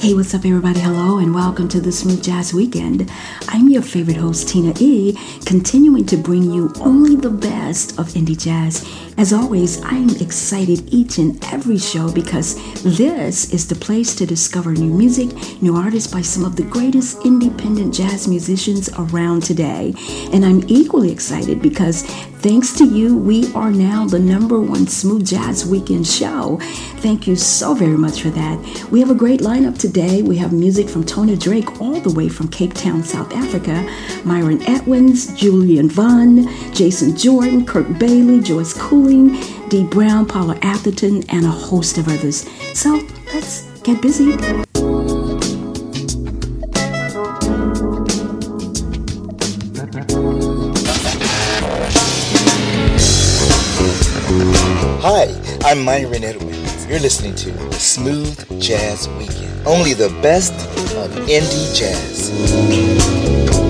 Hey, what's up, everybody? Hello, and welcome to the Smooth Jazz Weekend. I'm your favorite host, Tina E, continuing to bring you only the best of indie jazz. As always, I'm excited each and every show because this is the place to discover new music, new artists by some of the greatest independent jazz musicians around today. And I'm equally excited because Thanks to you, we are now the number one Smooth Jazz Weekend show. Thank you so very much for that. We have a great lineup today. We have music from Tony Drake all the way from Cape Town, South Africa, Myron Edwins, Julian Vaughn, Jason Jordan, Kirk Bailey, Joyce Cooling, Dee Brown, Paula Atherton, and a host of others. So let's get busy. Hi, I'm Myron Edwins. You're listening to Smooth Jazz Weekend. Only the best of indie jazz.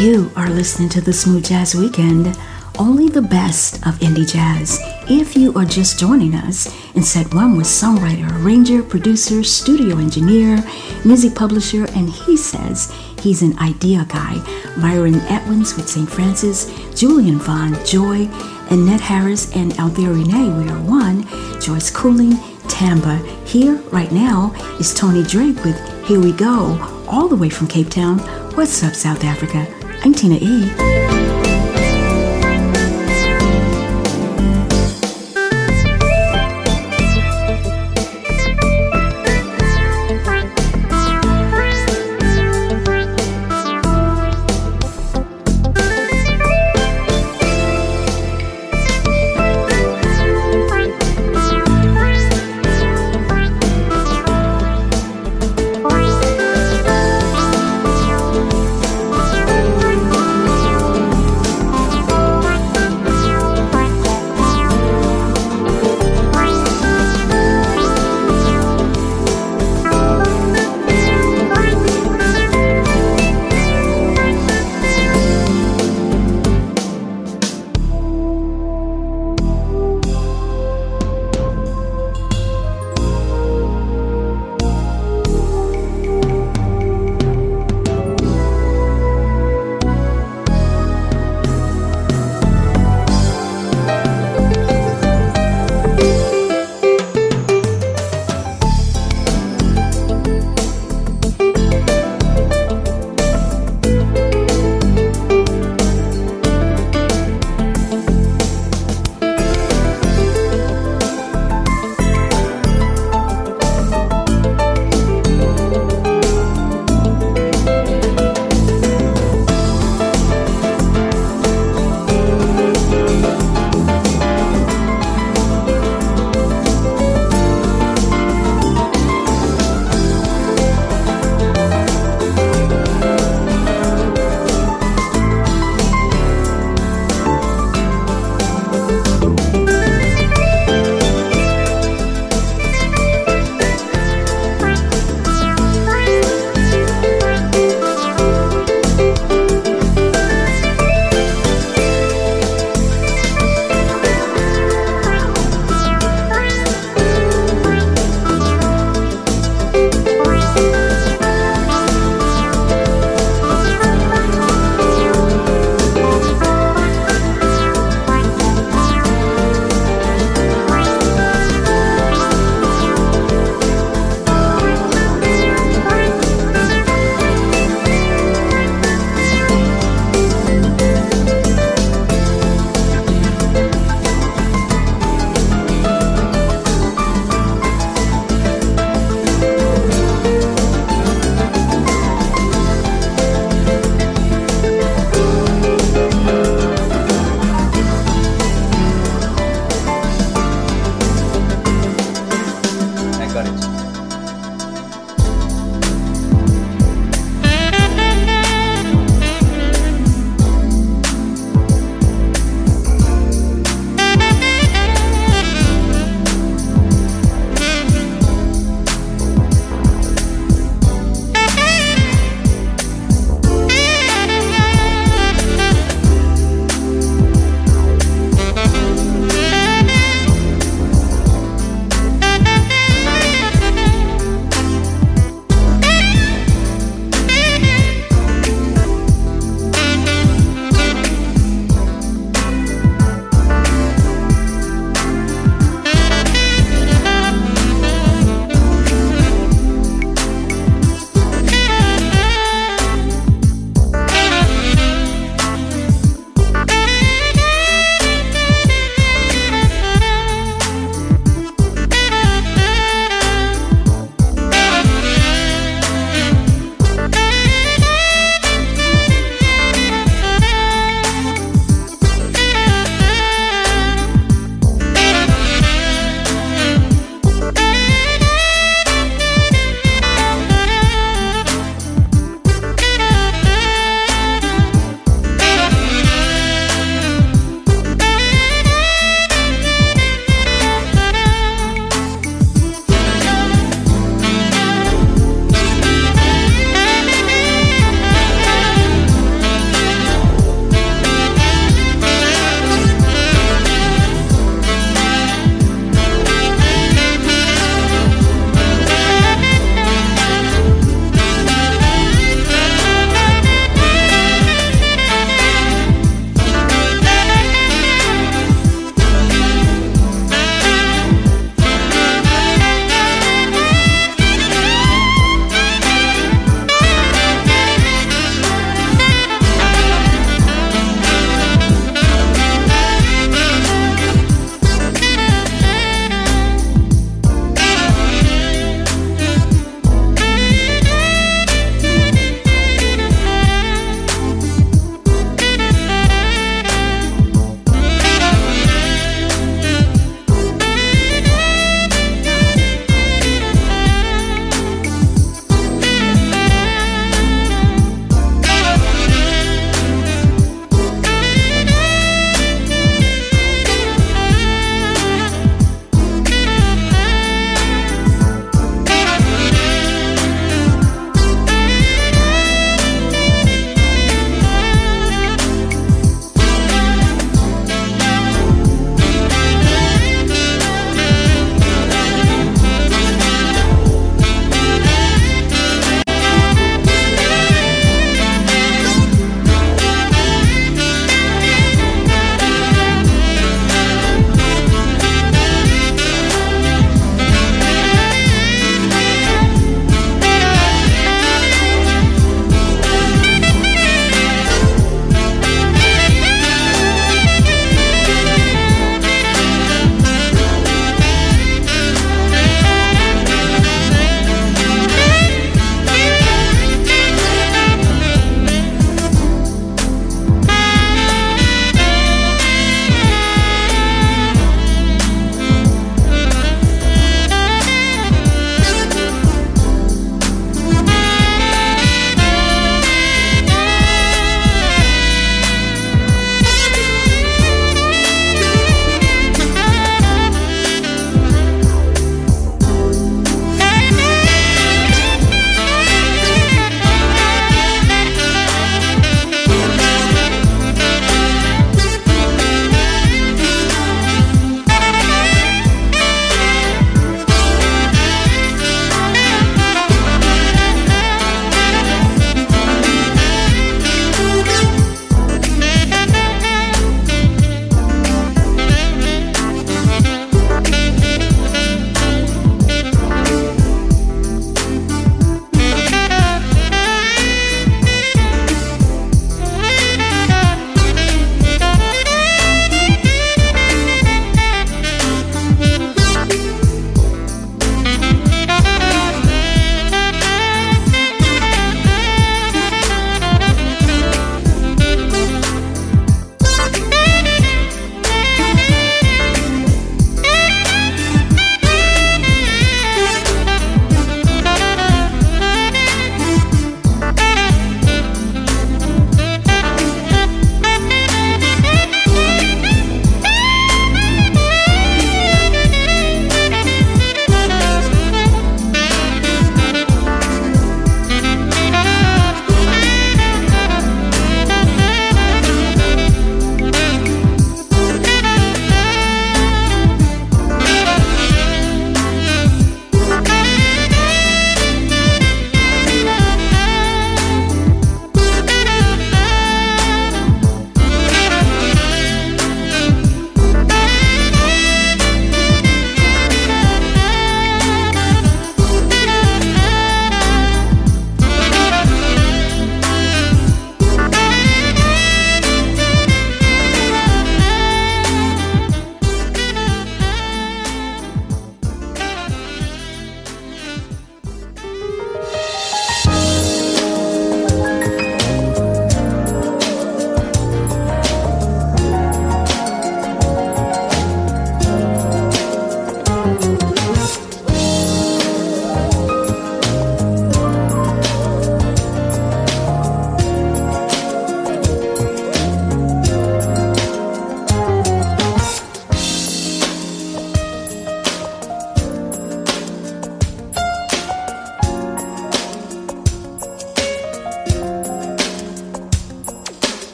You are listening to the Smooth Jazz Weekend, only the best of indie jazz. If you are just joining us, in set one was songwriter, arranger, producer, studio engineer, music publisher, and he says he's an idea guy. Myron Edwins with St. Francis, Julian Vaughn, Joy, Annette Harris, and Althea Rene, we are one, Joyce Cooling, Tamba. Here, right now, is Tony Drake with Here We Go, all the way from Cape Town. What's up, South Africa? I'm Tina E.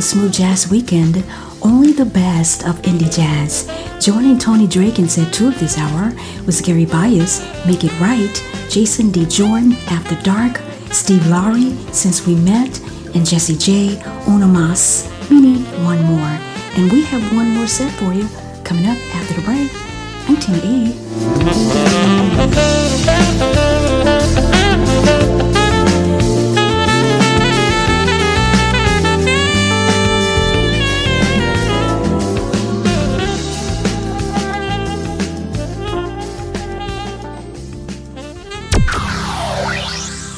the Smooth Jazz Weekend, only the best of indie jazz. Joining Tony Drake in set two of this hour was Gary Bias, Make It Right, Jason D. Jordan, After Dark, Steve Laury, Since We Met, and Jessy J. Uno Mas, meaning one more. And we have one more set for you coming up after the break. I'm Tina E.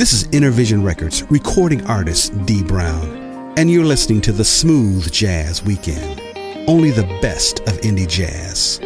This is Intervision Records recording artist Dee Brown, and you're listening to the Smooth Jazz Weekend. Only the best of indie jazz.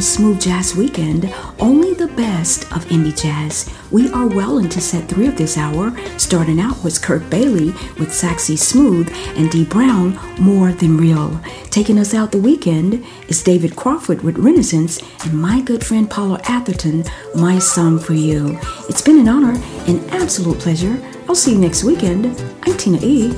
The Smooth Jazz Weekend, only the best of indie jazz. We are well into set three of this hour, starting out with Kirk Bailey with Saxy Smooth and Dee Brown, More Than Real. Taking us out the weekend is David Crawford with Renaissance and my good friend Paula Atherton, My Song for You. It's been an honor, an absolute pleasure. I'll see you next weekend. I'm Tina E.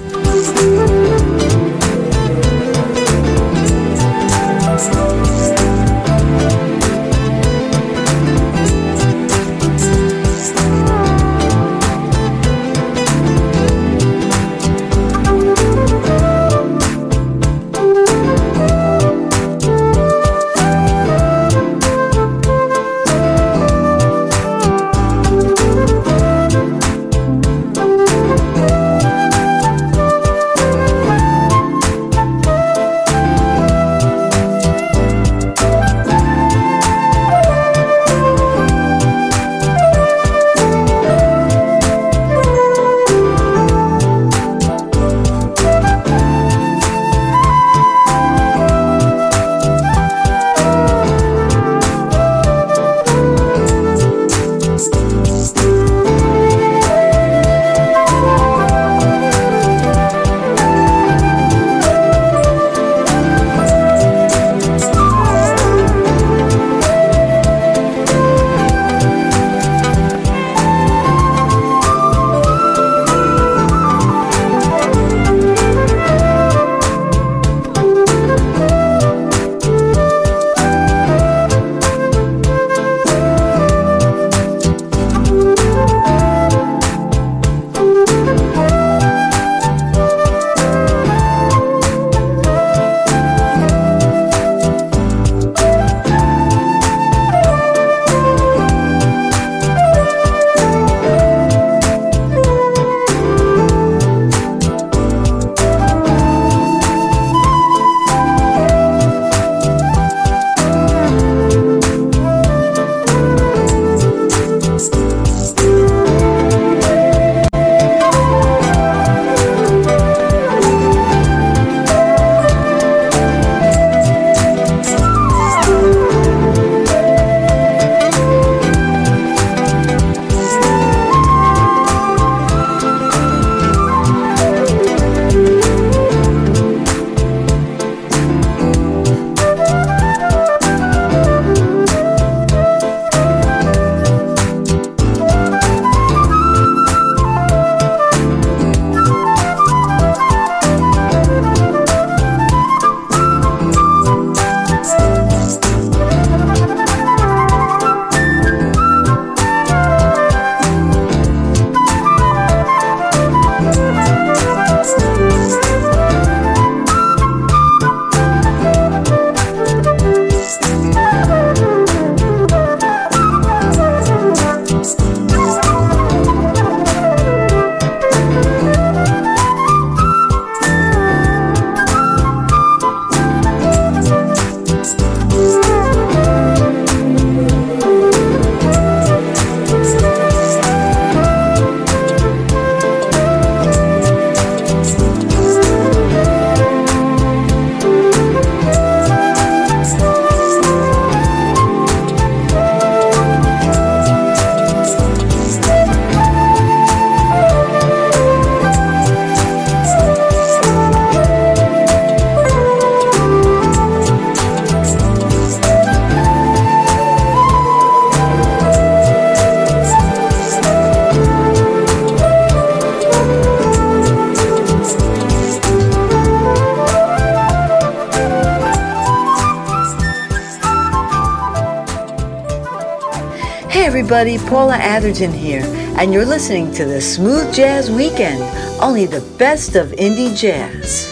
everybody, Paula Atherton here, and you're listening to the Smooth Jazz Weekend, only the best of indie jazz.